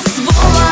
сволочь